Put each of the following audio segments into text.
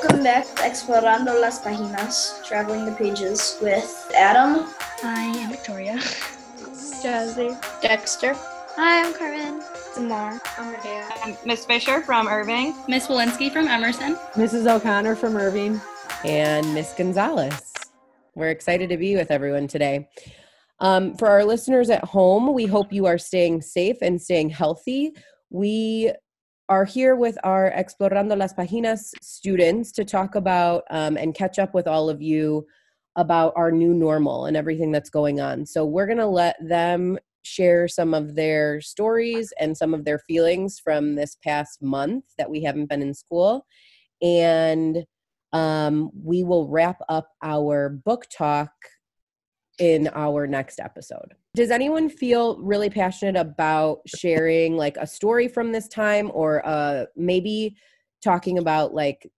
Welcome back to Explorando las Páginas, Traveling the Pages with Adam. Hi, I am Victoria. Jazzy. Dexter. Hi, I'm Carmen. Damar. I'm Miss Fisher from Irving. Miss Walensky from Emerson. Mrs. O'Connor from Irving. And Miss Gonzalez. We're excited to be with everyone today. Um, for our listeners at home, we hope you are staying safe and staying healthy. We are here with our Explorando las Páginas students to talk about um, and catch up with all of you about our new normal and everything that's going on. So we're going to let them share some of their stories and some of their feelings from this past month that we haven't been in school. And um, we will wrap up our book talk in our next episode. Does anyone feel really passionate about sharing like a story from this time or uh, maybe talking about like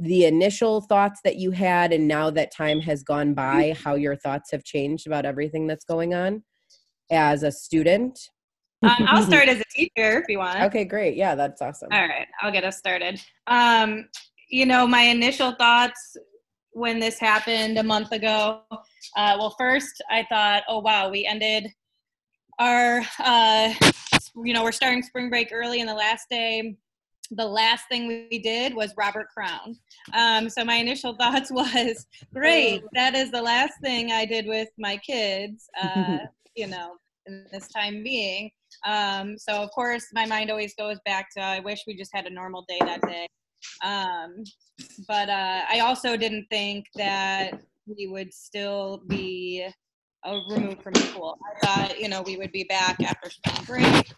the initial thoughts that you had and now that time has gone by, how your thoughts have changed about everything that's going on as a student? Um, I'll start as a teacher if you want. Okay, great. Yeah, that's awesome. All right, I'll get us started. Um, you know, my initial thoughts when this happened a month ago. Uh, well, first I thought, oh wow, we ended our, uh, you know, we're starting spring break early, and the last day, the last thing we did was Robert Crown. Um, so my initial thoughts was, great, that is the last thing I did with my kids. Uh, you know, in this time being. Um, so of course, my mind always goes back to I wish we just had a normal day that day. Um, but uh, I also didn't think that we would still be uh, removed from school. I thought, you know, we would be back after spring break,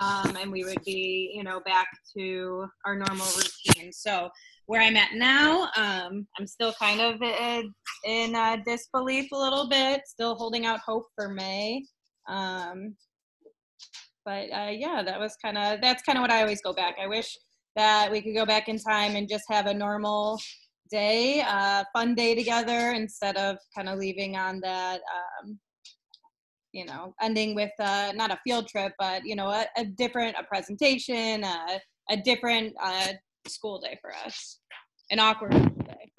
um, and we would be, you know, back to our normal routine. So where I'm at now, um, I'm still kind of in, in uh, disbelief a little bit, still holding out hope for May. Um, but uh, yeah, that was kind of that's kind of what I always go back. I wish that we could go back in time and just have a normal day, uh, fun day together instead of kind of leaving on that, um, you know, ending with uh, not a field trip, but you know, a, a different a presentation, uh, a different uh, school day for us, an awkward day.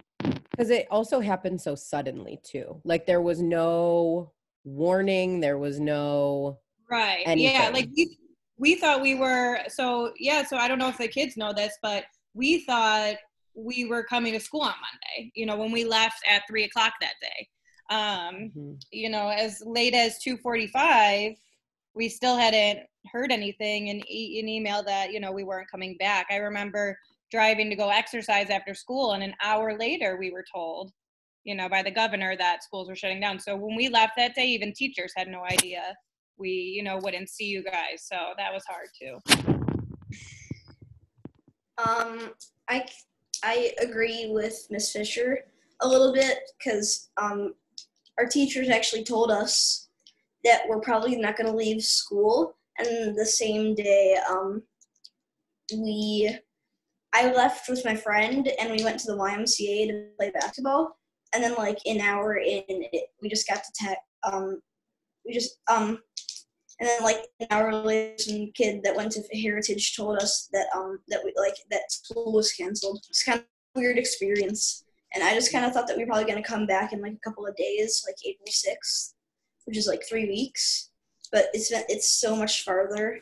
Because it also happened so suddenly too. Like there was no warning, there was no right. Anything. Yeah, like we we thought we were so yeah. So I don't know if the kids know this, but we thought we were coming to school on Monday. You know, when we left at three o'clock that day. Um, mm-hmm. You know, as late as two forty-five, we still hadn't heard anything and e- an email that you know we weren't coming back. I remember driving to go exercise after school, and an hour later we were told, you know, by the governor that schools were shutting down. So when we left that day, even teachers had no idea we, you know, wouldn't see you guys. So that was hard too. Um, I I agree with Miss Fisher a little bit because um, our teachers actually told us that we're probably not going to leave school, and the same day um, we I left with my friend and we went to the YMCA to play basketball. And then like an hour in, it, we just got to tech. Um, we just um, and then like an hour later, kid that went to Heritage told us that um that we like that school was canceled. It's kind of weird experience. And I just kind of thought that we were probably gonna come back in like a couple of days, like April sixth, which is like three weeks. But it's been it's so much farther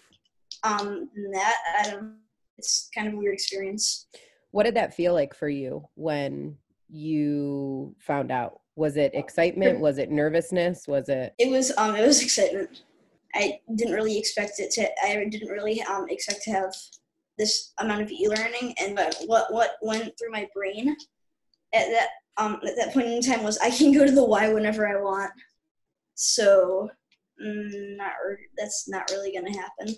um than that. I don't it's kind of a weird experience. What did that feel like for you when you found out? Was it excitement? Was it nervousness? Was it? It was um it was excitement. I didn't really expect it to. I didn't really um expect to have this amount of e-learning, and what what went through my brain at that um at that point in time was I can go to the Y whenever I want. So, mm, not that's not really gonna happen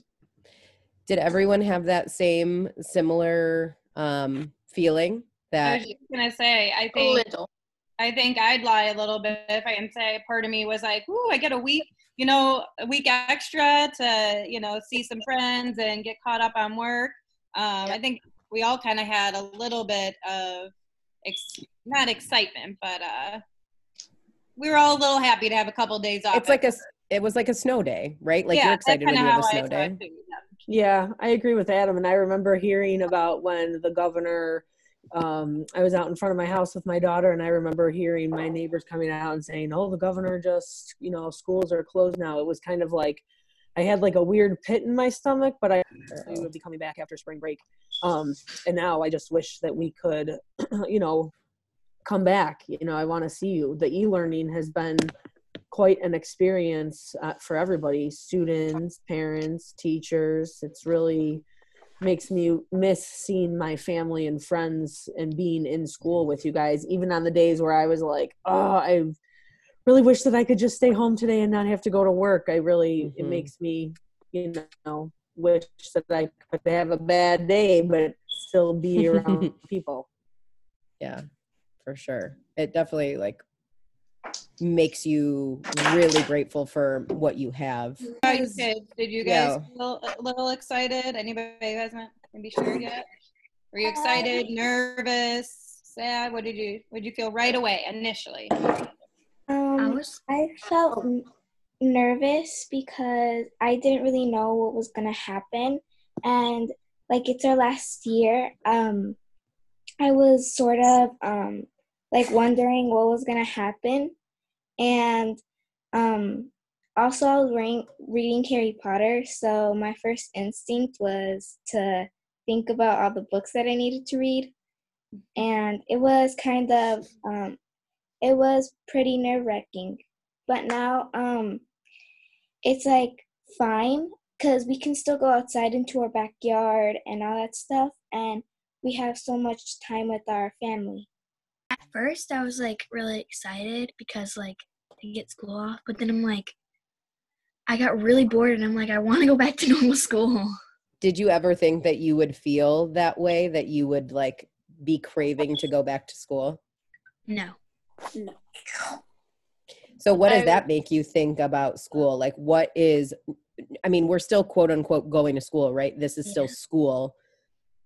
did everyone have that same similar um, feeling that I was just gonna say I think I think I'd lie a little bit if I can say part of me was like, ooh, I get a week, you know, a week extra to, you know, see some friends and get caught up on work. Um, I think we all kind of had a little bit of ex- not excitement, but uh, we were all a little happy to have a couple of days off. It's like a it was like a snow day, right? Like yeah, you're excited when you have a snow day. Yeah. yeah, I agree with Adam. And I remember hearing about when the governor um, I was out in front of my house with my daughter, and I remember hearing my neighbors coming out and saying, "Oh, the governor just, you know, schools are closed now." It was kind of like I had like a weird pit in my stomach, but I, would be coming back after spring break. Um, and now I just wish that we could, you know, come back. You know, I want to see you. The e-learning has been quite an experience uh, for everybody students parents teachers it's really makes me miss seeing my family and friends and being in school with you guys even on the days where i was like oh i really wish that i could just stay home today and not have to go to work. I really mm-hmm. it makes me you know wish that i could have a bad day but still be around people. Yeah for sure. It definitely like makes you really grateful for what you have. Kids, did you guys yeah. feel a little excited? Anybody hasn't maybe shared yet? Were you excited, nervous, sad? What did you what did you feel right away initially? Um, I, I felt nervous because I didn't really know what was gonna happen, and like it's our last year. Um, I was sort of um like wondering what was gonna happen, and um, also I was reading, reading Harry Potter, so my first instinct was to think about all the books that I needed to read, and it was kind of um, it was pretty nerve wracking, but now um, it's like fine because we can still go outside into our backyard and all that stuff, and we have so much time with our family first I was like really excited because like to get school off, but then I'm like I got really bored and I'm like I want to go back to normal school. Did you ever think that you would feel that way that you would like be craving to go back to school? No. No. So what does that make you think about school? Like what is I mean, we're still quote unquote going to school, right? This is still yeah. school.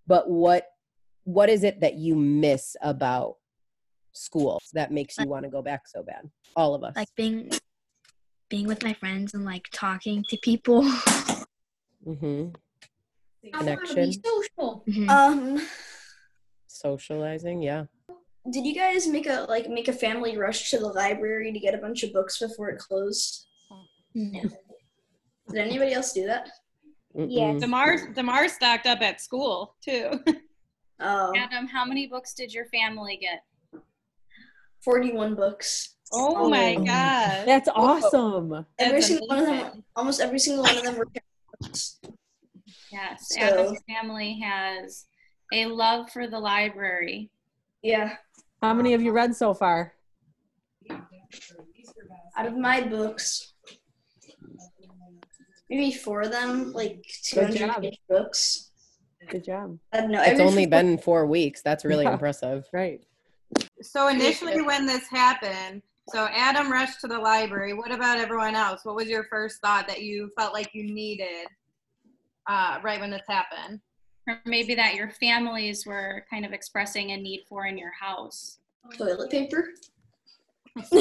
But what what is it that you miss about school that makes you want to go back so bad? All of us. Like being being with my friends and like talking to people. Mhm. Connection. social. Mm-hmm. Um socializing, yeah. Did you guys make a like make a family rush to the library to get a bunch of books before it closed? No. Did anybody else do that? Yeah. Demar Demar stocked up at school too. Oh. Adam, how many books did your family get? 41 books. Oh, oh my god. That's awesome. Every That's single amazing. one of them almost every single one of them were books. Yes, so, Adam's family has a love for the library. Yeah. How many have you read so far? Out of my books, maybe four of them, like 200 books. Good job. I don't know. It's only been four weeks. That's really yeah. impressive. Right. So initially, when this happened, so Adam rushed to the library. What about everyone else? What was your first thought that you felt like you needed uh, right when this happened? Or maybe that your families were kind of expressing a need for in your house. Toilet paper.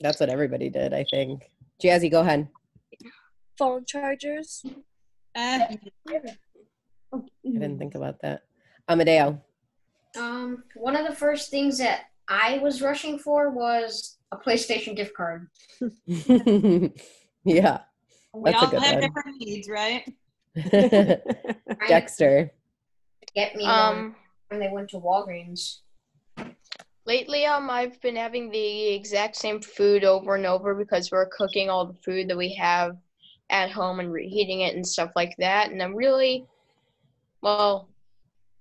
That's what everybody did, I think. Jazzy, go ahead. Phone chargers. Uh, I didn't think about that. Amadeo. Um, one of the first things that I was rushing for was a PlayStation gift card. yeah. We all have one. different needs, right? Dexter. Get me um, when they went to Walgreens. Lately, um, I've been having the exact same food over and over because we're cooking all the food that we have at home and reheating it and stuff like that. And I'm really, well,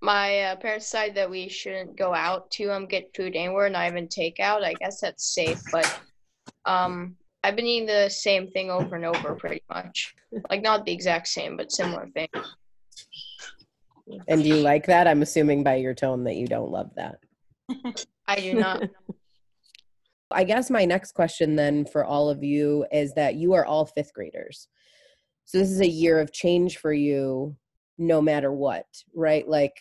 my uh, parents decided that we shouldn't go out to um get food anywhere, not even takeout. I guess that's safe, but um I've been eating the same thing over and over pretty much. Like not the exact same, but similar thing. And do you like that? I'm assuming by your tone that you don't love that. I do not. I guess my next question then for all of you is that you are all fifth graders. So this is a year of change for you no matter what, right? Like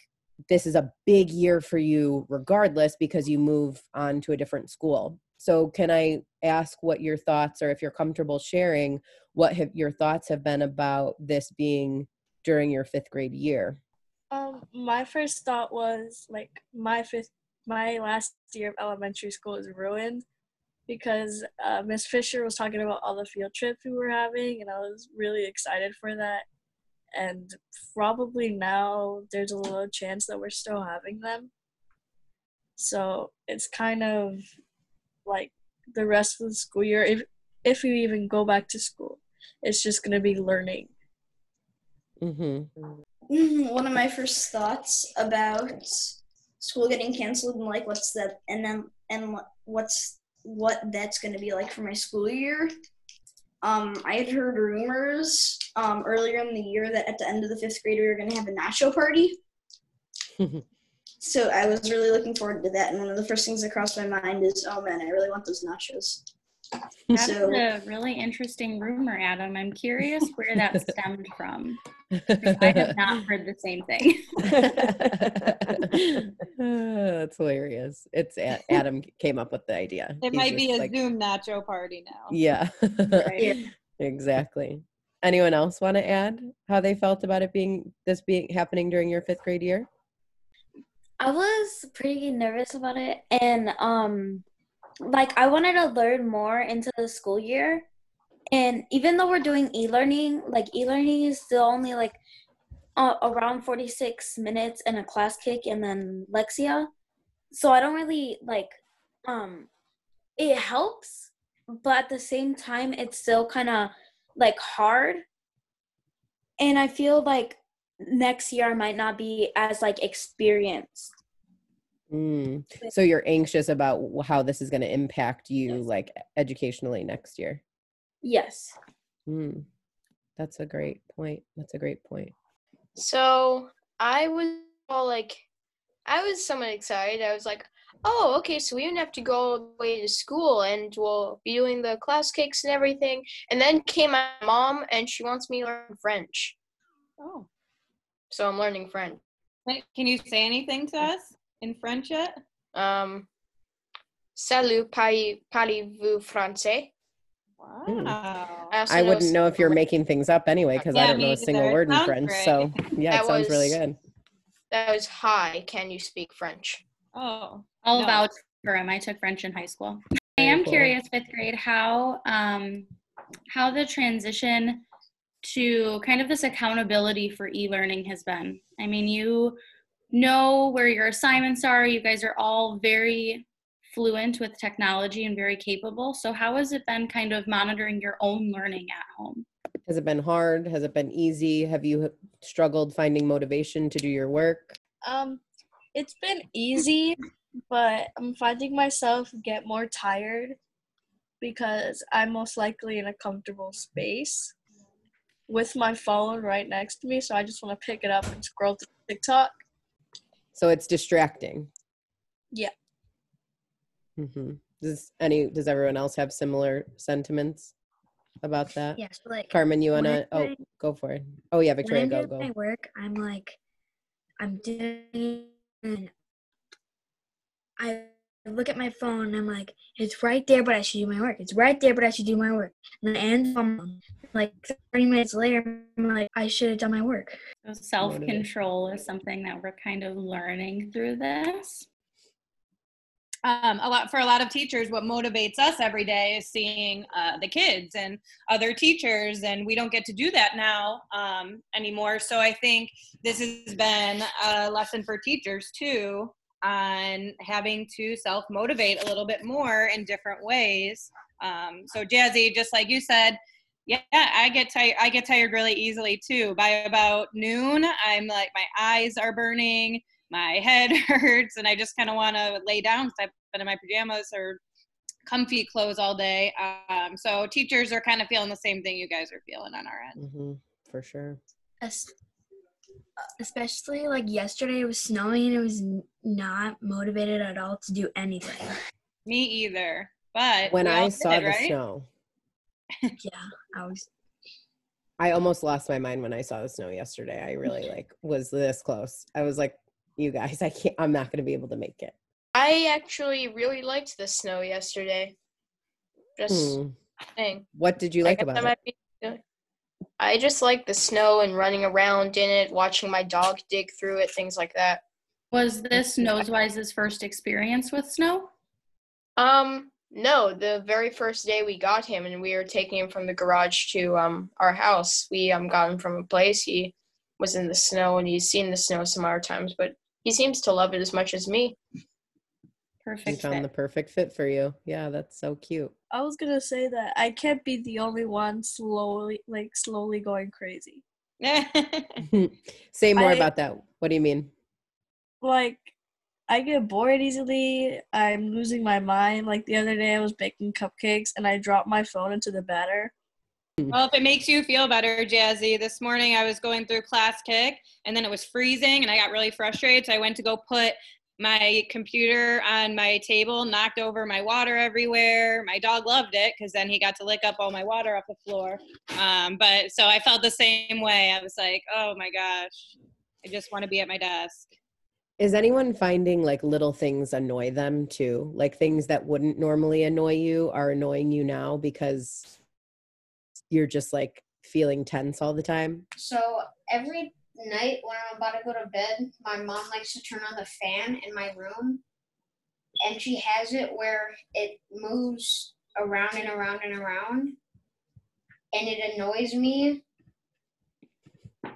this is a big year for you regardless because you move on to a different school. So can I ask what your thoughts or if you're comfortable sharing what have your thoughts have been about this being during your 5th grade year? Um, my first thought was like my fifth, my last year of elementary school is ruined because uh, Miss Fisher was talking about all the field trips we were having, and I was really excited for that. And probably now there's a little chance that we're still having them. So it's kind of like the rest of the school year, if if we even go back to school, it's just gonna be learning. Mm-hmm. One of my first thoughts about school getting canceled and like what's that, and then and what's what that's going to be like for my school year. Um, I had heard rumors um, earlier in the year that at the end of the fifth grade we were going to have a nacho party. so I was really looking forward to that. And one of the first things that crossed my mind is, oh man, I really want those nachos. That's so, a really interesting rumor, Adam. I'm curious where that stemmed from. I have not heard the same thing. that's hilarious. It's Adam came up with the idea. It He's might be a like, Zoom nacho party now. Yeah. right. exactly. Anyone else want to add how they felt about it being this being happening during your fifth grade year? I was pretty nervous about it, and um, like I wanted to learn more into the school year. And even though we're doing e-learning, like e-learning is still only like uh, around 46 minutes and a Classkick and then Lexia. So I don't really like um it helps, but at the same time it's still kind of like hard. And I feel like next year I might not be as like experienced Mm. So you're anxious about how this is going to impact you, yes. like educationally next year. Yes. Mm. That's a great point. That's a great point. So I was all like, I was somewhat excited. I was like, oh, okay, so we don't have to go all the way to school and we'll be doing the class cakes and everything. And then came my mom and she wants me to learn French. Oh. So I'm learning French. Can you say anything to us? In French yet? Um, salut, parlez-vous français? Wow. I, I wouldn't know if you're making things up anyway because yeah, I don't know a single word in French. Great. So yeah, that it sounds was, really good. That was hi. Can you speak French? Oh, I'll no. vouch for him. I took French in high school. I am cool. curious, fifth grade, how um, how the transition to kind of this accountability for e-learning has been. I mean, you know where your assignments are. You guys are all very fluent with technology and very capable. So, how has it been kind of monitoring your own learning at home? Has it been hard? Has it been easy? Have you struggled finding motivation to do your work? Um, it's been easy, but I'm finding myself get more tired because I'm most likely in a comfortable space with my phone right next to me. So I just want to pick it up and scroll through TikTok. So it's distracting. Yeah. Mm-hmm. Does any does everyone else have similar sentiments about that? Yes, like Carmen, you wanna? Oh, go for it. Oh yeah, Victoria, go go. My work, I'm like, I'm doing. I look at my phone and I'm like, it's right there, but I should do my work. It's right there, but I should do my work. And then like 30 minutes later, I'm like, I should have done my work. So self control is something that we're kind of learning through this. Um, a lot for a lot of teachers, what motivates us every day is seeing uh, the kids and other teachers, and we don't get to do that now um, anymore. So I think this has been a lesson for teachers too on having to self motivate a little bit more in different ways. Um, so Jazzy, just like you said, yeah, I get tired. I get tired really easily too. By about noon, I'm like my eyes are burning, my head hurts, and I just kind of want to lay down because I've been in my pajamas or comfy clothes all day. Um, so teachers are kind of feeling the same thing you guys are feeling on our end. Mm-hmm, for sure especially like yesterday it was snowing and it was not motivated at all to do anything. Me either but when i saw did, the right? snow. Yeah i was i almost lost my mind when i saw the snow yesterday. I really like was this close. I was like you guys i can't i'm not going to be able to make it. I actually really liked the snow yesterday. Just hmm. what did you like about it? be, I just like the snow and running around in it, watching my dog dig through it, things like that. Was this Nosewise's first experience with snow? Um, no, the very first day we got him and we were taking him from the garage to um our house. We um got him from a place. He was in the snow and he's seen the snow some other times, but he seems to love it as much as me. Perfect. You found the perfect fit for you. Yeah, that's so cute. I was gonna say that I can't be the only one slowly, like slowly going crazy. Say more I- about that. What do you mean? Like, I get bored easily. I'm losing my mind. Like the other day, I was baking cupcakes and I dropped my phone into the batter. Hmm. Well, if it makes you feel better, Jazzy, this morning I was going through Classkick and then it was freezing and I got really frustrated. So I went to go put my computer on my table, knocked over my water everywhere. My dog loved it because then he got to lick up all my water off the floor. Um, but so I felt the same way. I was like, oh my gosh, I just want to be at my desk. Is anyone finding like little things annoy them too? Like things that wouldn't normally annoy you are annoying you now because you're just like feeling tense all the time? So every night when I'm about to go to bed, my mom likes to turn on the fan in my room, and she has it where it moves around and around and around, and it annoys me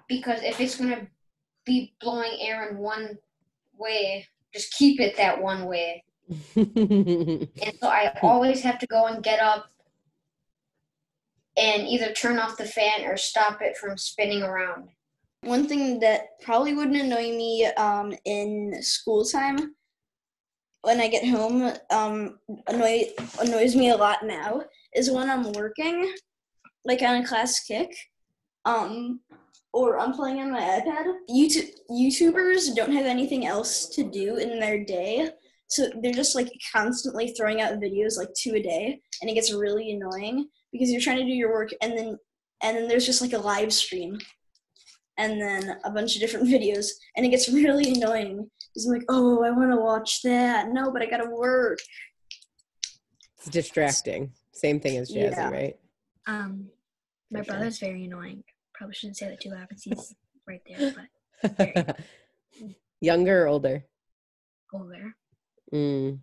because if it's gonna be blowing air in one way, just keep it that one way. And so I always have to go and get up and either turn off the fan or stop it from spinning around. One thing that probably wouldn't annoy me um, in school time when I get home um, annoy annoys me a lot now is when I'm working, like on a Classkick, um, or I'm playing on my iPad. YouTube YouTubers don't have anything else to do in their day, so they're just like constantly throwing out videos like two a day, and it gets really annoying because you're trying to do your work and then and then there's just like a live stream and then a bunch of different videos and it gets really annoying because i'm like oh i want to watch that no but i gotta work It's distracting. Same thing as Jazzy, Yeah. right? Um, my For sure. brother's very annoying. Probably shouldn't say that too loud because he's right there, but Younger or older? older. Mm.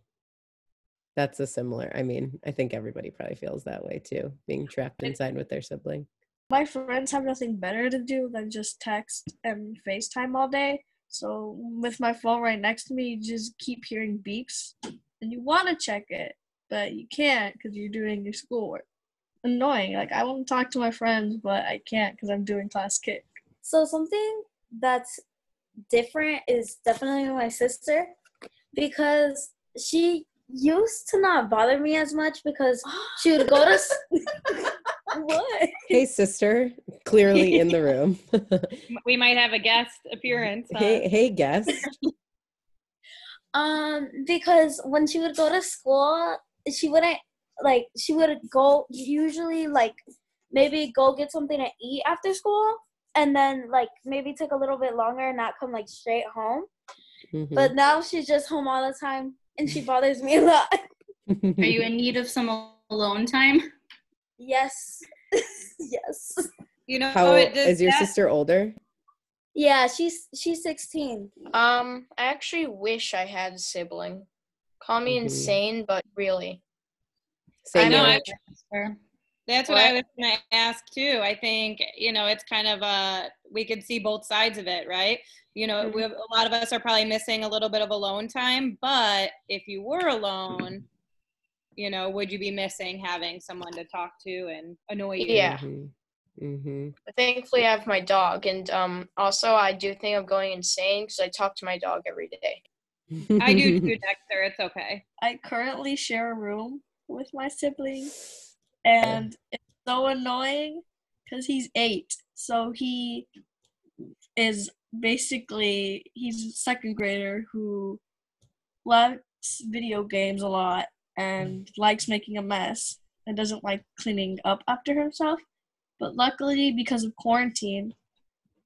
That's a similar. I mean, I think everybody probably feels that way too, being trapped inside with their sibling. My friends have nothing better to do than just text and FaceTime all day. So with my phone right next to me, you just keep hearing beeps, and you want to check it, but you can't because you're doing your schoolwork. Annoying. Like I want to talk to my friends, but I can't because I'm doing Classkick. So something that's different is definitely my sister because she used to not bother me as much because she would go to s- what? Hey, sister, clearly in the room. We might have a guest appearance. huh? hey, hey, guest. Um, because when she would go to school, she wouldn't like she would go usually like maybe go get something to eat after school and then like maybe take a little bit longer and not come like straight home. Mhm. But now she's just home all the time and she bothers me a lot. Are you in need of some alone time? Yes. yes. You know, How it does is your that- sister older? Yeah, she's she's 16. Um, I actually wish I had a sibling. Call me Mhm. insane, but really. Same know. I- That's what I was going to ask too. I think you know it's kind of a we could see both sides of it, right? You know, we have, a lot of us are probably missing a little bit of alone time, but if you were alone, you know, would you be missing having someone to talk to and annoy you? Yeah. Mhm. Mhm. Thankfully, I have my dog, and um, also I do think I'm going insane because I talk to my dog every day. I do too, Dexter. It's okay. I currently share a room with my sibling, and it's so annoying because he's eight. So he is basically he's a second grader who loves video games a lot and likes making a mess and doesn't like cleaning up after himself. But luckily, because of quarantine,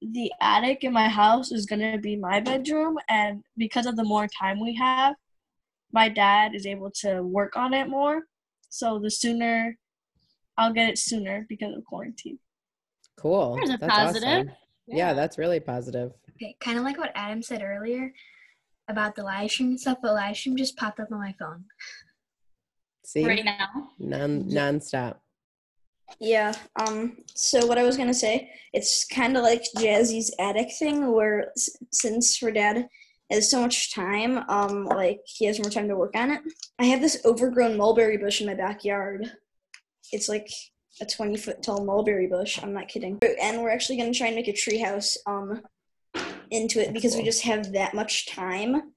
the attic in my house is gonna be my bedroom, and because of the more time we have, my dad is able to work on it more. So the sooner I'll get it sooner because of quarantine. Cool. There's a That's positive. awesome. Yeah. that's really positive. Okay, kind of like what Adam said earlier about the live stream and stuff, but live stream just popped up on my phone. See, Right now. non nonstop. Yeah. Um. So what I was gonna say, it's kind of like Jazzy's attic thing, where s- since her dad has so much time, um, like he has more time to work on it. I have this overgrown mulberry bush in my backyard. It's like a twenty foot tall mulberry bush. I'm not kidding. And we're actually gonna try and make a tree house um into it because we just have that much time,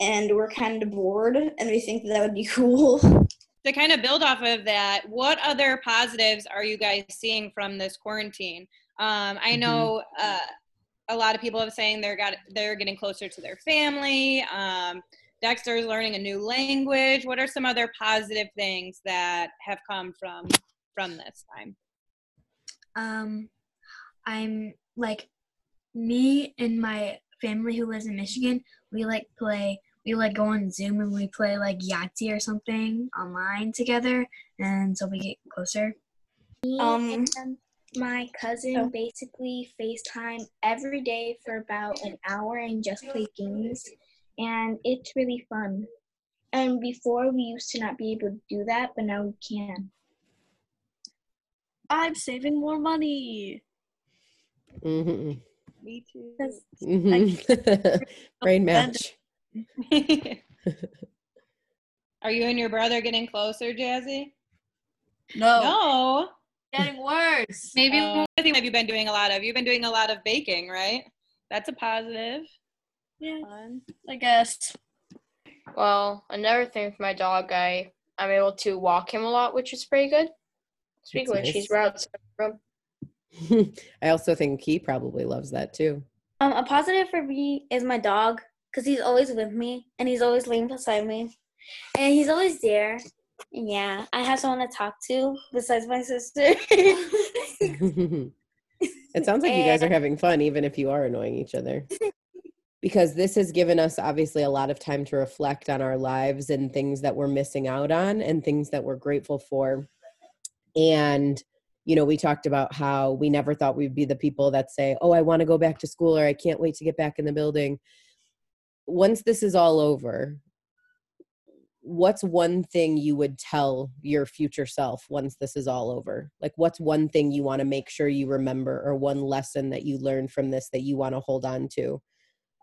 and we're kind of bored, and we think that, that would be cool. to kind of build off of that, what other positives are you guys seeing from this quarantine? Um, I know uh, a lot of people have saying they're got they're getting closer to their family. Um, Dexter's learning a new language. What are some other positive things that have come from from this time? Um, I'm like me and my family who lives in Michigan. We like play. We like go on Zoom and we play like Yahtzee or something online together, and so we get closer. Me Um, and my cousin oh. basically FaceTime every day for about an hour and just play games. And it's really fun. And before we used to not be able to do that, but now we can. I'm saving more money. hmm Me too. hmm Brain match. Are you and your brother getting closer, Jazzy? No, No. getting worse. Maybe Uh, I think have you been doing a lot of? You've been doing a lot of baking, right? That's a positive. Yeah, Fun. I guess. Well, another thing with my dog, I I'm able to walk him a lot, which is pretty good. Speaking of which, he's nice. right outside the. I also think he probably loves that too. Um, a positive for me is my dog because he's always with me and he's always laying beside me, and he's always there. And yeah, I have someone to talk to besides my sister. it sounds like you guys are having fun, even if you are annoying each other. Because this has given us obviously a lot of time to reflect on our lives and things that we're missing out on and things that we're grateful for. And, you know, we talked about how we never thought we'd be the people that say, oh, I want to go back to school or I can't wait to get back in the building. Once this is all over, what's one thing you would tell your future self once this is all over? Like, what's one thing you want to make sure you remember, or one lesson that you learned from this that you want to hold on to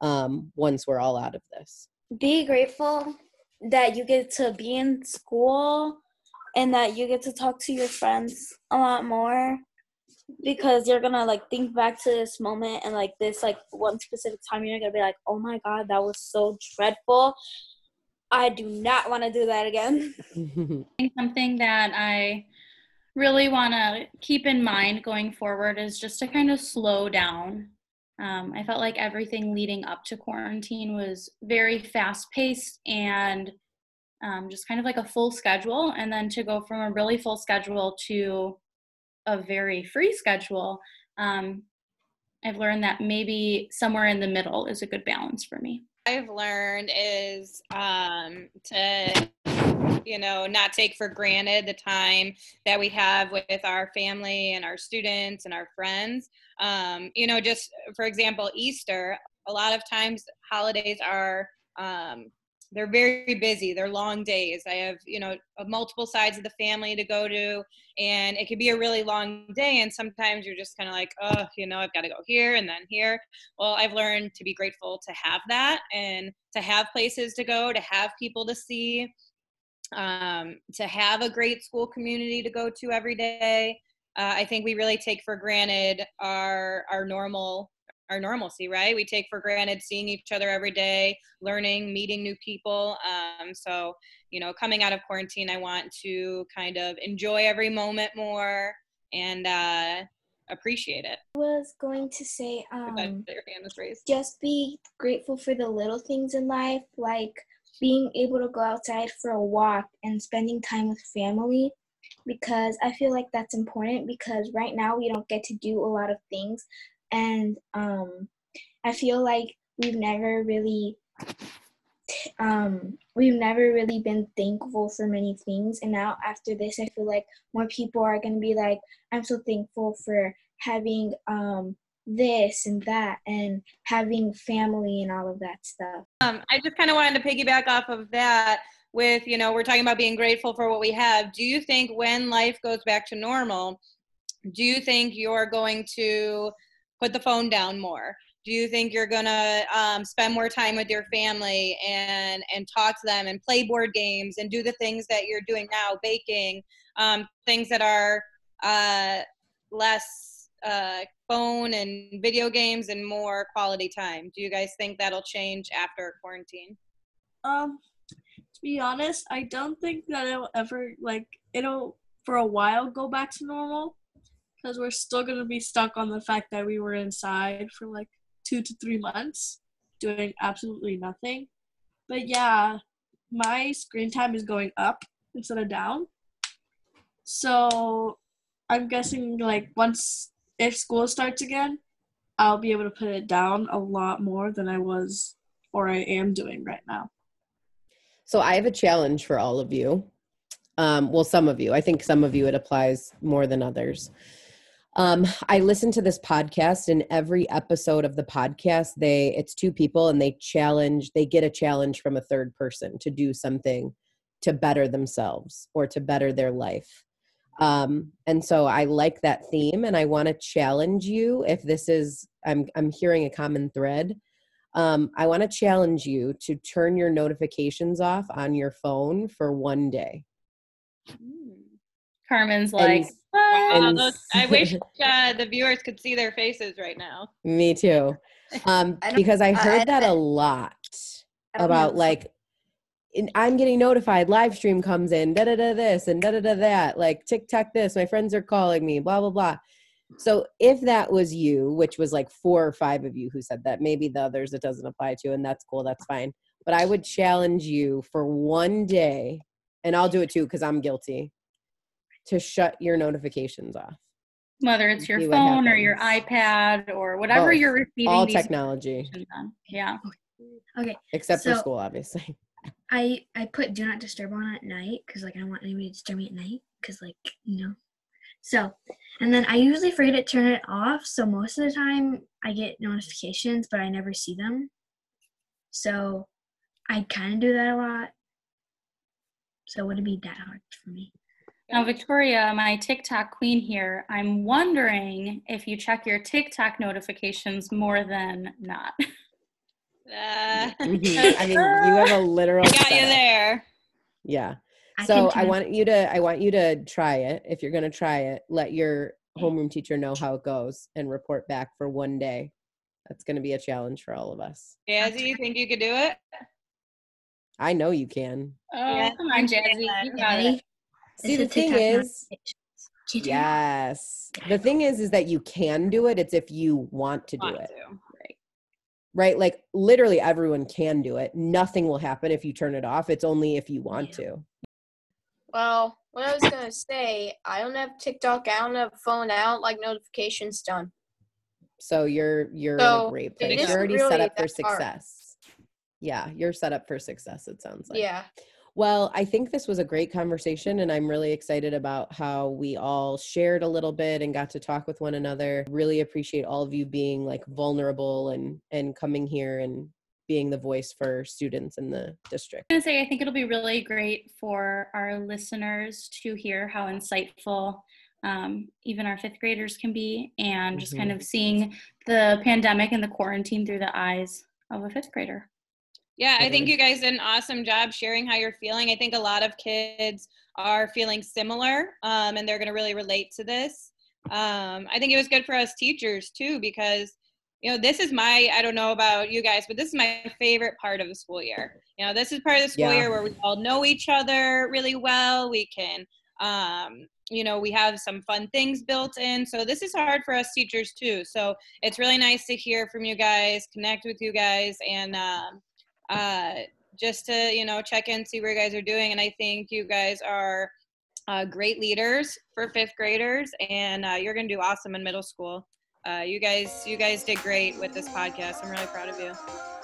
um, once we're all out of this? be grateful that you get to be in school and that you get to talk to your friends a lot more because you're gonna like think back to this moment and like this like one specific time you're gonna be like oh my god that was so dreadful i do not want to do that again something that I really want to keep in mind going forward is just to kind of slow down. Um, I felt like everything leading up to quarantine was very fast paced and um, just kind of like a full schedule. And then to go from a really full schedule to a very free schedule, um, I've learned that maybe somewhere in the middle is a good balance for me. I've learned is um, to, you know, not take for granted the time that we have with our family and our students and our friends. Um, you know, just for example, Easter, a lot of times holidays are. Um, they're very busy. They're long days. I have, you know, multiple sides of the family to go to, and it could be a really long day. And sometimes you're just kind of like, oh, you know, I've got to go here and then here. Well, I've learned to be grateful to have that and to have places to go, to have people to see, um, to have a great school community to go to every day. Uh, I think we really take for granted our our normal our normalcy, right? We take for granted seeing each other every day, learning, meeting new people. Um, so, you know, coming out of quarantine, I want to kind of enjoy every moment more and uh, appreciate it. I was going to say, um, your hand was raised. just be grateful for the little things in life, like being able to go outside for a walk and spending time with family, because I feel like that's important because right now we don't get to do a lot of things. And um, I feel like we've never really um, we've never really been thankful for many things. And now after this, I feel like more people are going to be like, I'm so thankful for having um, this and that and having family and all of that stuff. Um, I just kind of wanted to piggyback off of that with, you know, we're talking about being grateful for what we have. Do you think when life goes back to normal, do you think you're going to put the phone down more? do you think you're gonna um, spend more time with your family and and talk to them and play board games and do the things that you're doing now baking um, things that are uh, less uh, phone and video games and more quality time do you guys think that'll change after quarantine um to be honest i don't think that it'll ever like it'll for a while go back to normal because we're still going to be stuck on the fact that we were inside for like two to three months doing absolutely nothing. But yeah, my screen time is going up instead of down. So I'm guessing like once if school starts again, I'll be able to put it down a lot more than I was or I am doing right now. So I have a challenge for all of you. Um, well, some of you. I think some of you it applies more than others. Um, I listen to this podcast, and every episode of the podcast, they it's two people, and they challenge. They get a challenge from a third person to do something to better themselves or to better their life. Um, and so I like that theme, and I want to challenge you. If this is, I'm I'm hearing a common thread. Um, I want to challenge you to turn your notifications off on your phone for one day. Carmen's like, and, Wow, those, I wish uh, the viewers could see their faces right now. Me too. Um, I because I heard I, that a lot about like, in, I'm getting notified. Live stream comes in, da da da this and da da da that. Like TikTok this. My friends are calling me. Blah blah blah. So if that was you, which was like four or five of you who said that, maybe the others it doesn't apply to, and that's cool. That's fine. But I would challenge you for one day, and I'll do it too because I'm guilty to shut your notifications off. Whether it's your phone or your ipad or whatever Both. you're receiving all technology. yeah. Okay. Except so for school obviously. I i put do not disturb on at night because like i don't want anybody to disturb me at night because like you know. So and then i usually forget to turn it off so most of the time i get notifications but i never see them. So i kind of do that a lot. So it wouldn't be that hard for me now, Victoria, my TikTok queen here, I'm wondering if you check your TikTok notifications more than not. Uh, I mean, you have a literal. I got setup. you there. Yeah. So I, I want you to I want you to try it. If you're gonna try it, let your homeroom teacher know how it goes and report back for one day. That's gonna be a challenge for all of us. Jazzy, you think you could do it? I know you can. Oh, yeah. come on, Jazzy. You got it. See, the thing is, yes, the thing is, is that you can do it. It's if you want to do want it. To. Right. Right. Like literally everyone can do it. Nothing will happen if you turn it off. It's only if you want yeah. to. Well, what I was gonna say, I don't have TikTok. I don't have phone. I don't like notifications done. So you're you're so in a great place. You're already really set up for success. Hard. Yeah, you're set up for success. It sounds like. Yeah. Well, I think this was a great conversation, and I'm really excited about how we all shared a little bit and got to talk with one another. Really appreciate all of you being like vulnerable and and coming here and being the voice for students in the district. I'm gonna say I think it'll be really great for our listeners to hear how insightful um, even our fifth graders can be, and just mm-hmm. kind of seeing the pandemic and the quarantine through the eyes of a fifth grader. Yeah, I think you guys did an awesome job sharing how you're feeling. I think a lot of kids are feeling similar um, and they're going to really relate to this. Um, I think it was good for us teachers too because you know this is my i don't know about you guys but this is my favorite part of the school year you know this is part of the school yeah. year where we all know each other really well we can um, you know we have some fun things built in so this is hard for us teachers too so it's really nice to hear from you guys connect with you guys and um, uh, just to you know check in, see where you guys are doing. And I think you guys are uh, great leaders for fifth graders, and uh, you're gonna do awesome in middle school. Uh, you guys, you guys did great with this podcast. I'm really proud of you.